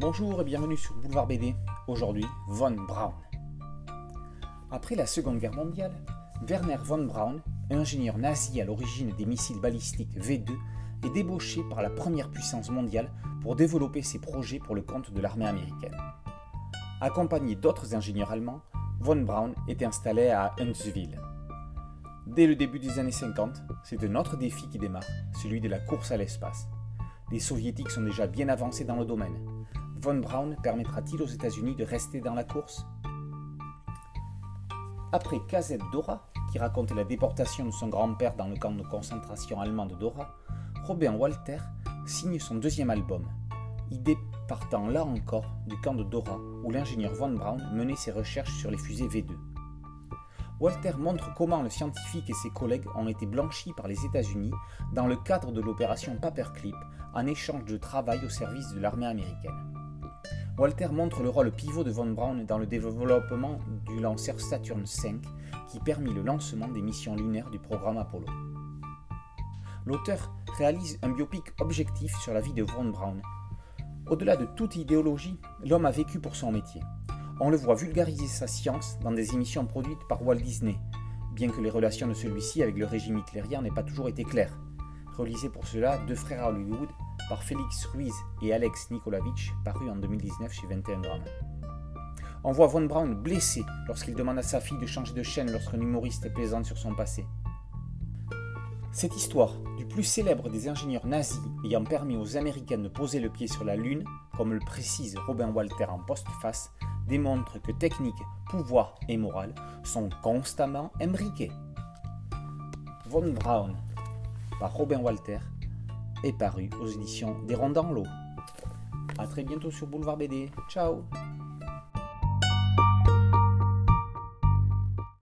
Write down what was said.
Bonjour et bienvenue sur Boulevard BD. Aujourd'hui, von Braun. Après la Seconde Guerre mondiale, Werner von Braun, ingénieur nazi à l'origine des missiles balistiques V2, est débauché par la première puissance mondiale pour développer ses projets pour le compte de l'armée américaine. Accompagné d'autres ingénieurs allemands, von Braun est installé à Huntsville. Dès le début des années 50, c'est un autre défi qui démarre, celui de la course à l'espace. Les soviétiques sont déjà bien avancés dans le domaine. Von Braun permettra-t-il aux États-Unis de rester dans la course? Après KZ Dora, qui raconte la déportation de son grand-père dans le camp de concentration allemand de Dora, Robin Walter signe son deuxième album, idée partant là encore du camp de Dora où l'ingénieur von Braun menait ses recherches sur les fusées V2. Walter montre comment le scientifique et ses collègues ont été blanchis par les États-Unis dans le cadre de l'opération Paperclip en échange de travail au service de l'armée américaine. Walter montre le rôle pivot de von Braun dans le développement du lanceur Saturn V qui permit le lancement des missions lunaires du programme Apollo. L'auteur réalise un biopic objectif sur la vie de von Braun. Au-delà de toute idéologie, l'homme a vécu pour son métier. On le voit vulgariser sa science dans des émissions produites par Walt Disney, bien que les relations de celui-ci avec le régime hitlérien n'aient pas toujours été claires. Relisez pour cela Deux frères à Hollywood par Félix Ruiz et Alex Nikolavitch, paru en 2019 chez 21 grammes. On voit Von Braun blessé lorsqu'il demande à sa fille de changer de chaîne lorsqu'un humoriste plaisante sur son passé. Cette histoire du plus célèbre des ingénieurs nazis ayant permis aux Américains de poser le pied sur la Lune, comme le précise Robin Walter en postface, démontre que technique, pouvoir et morale sont constamment imbriqués. Von Braun, par Robin Walter, est paru aux éditions des Ronds dans l'eau. A très bientôt sur Boulevard BD. Ciao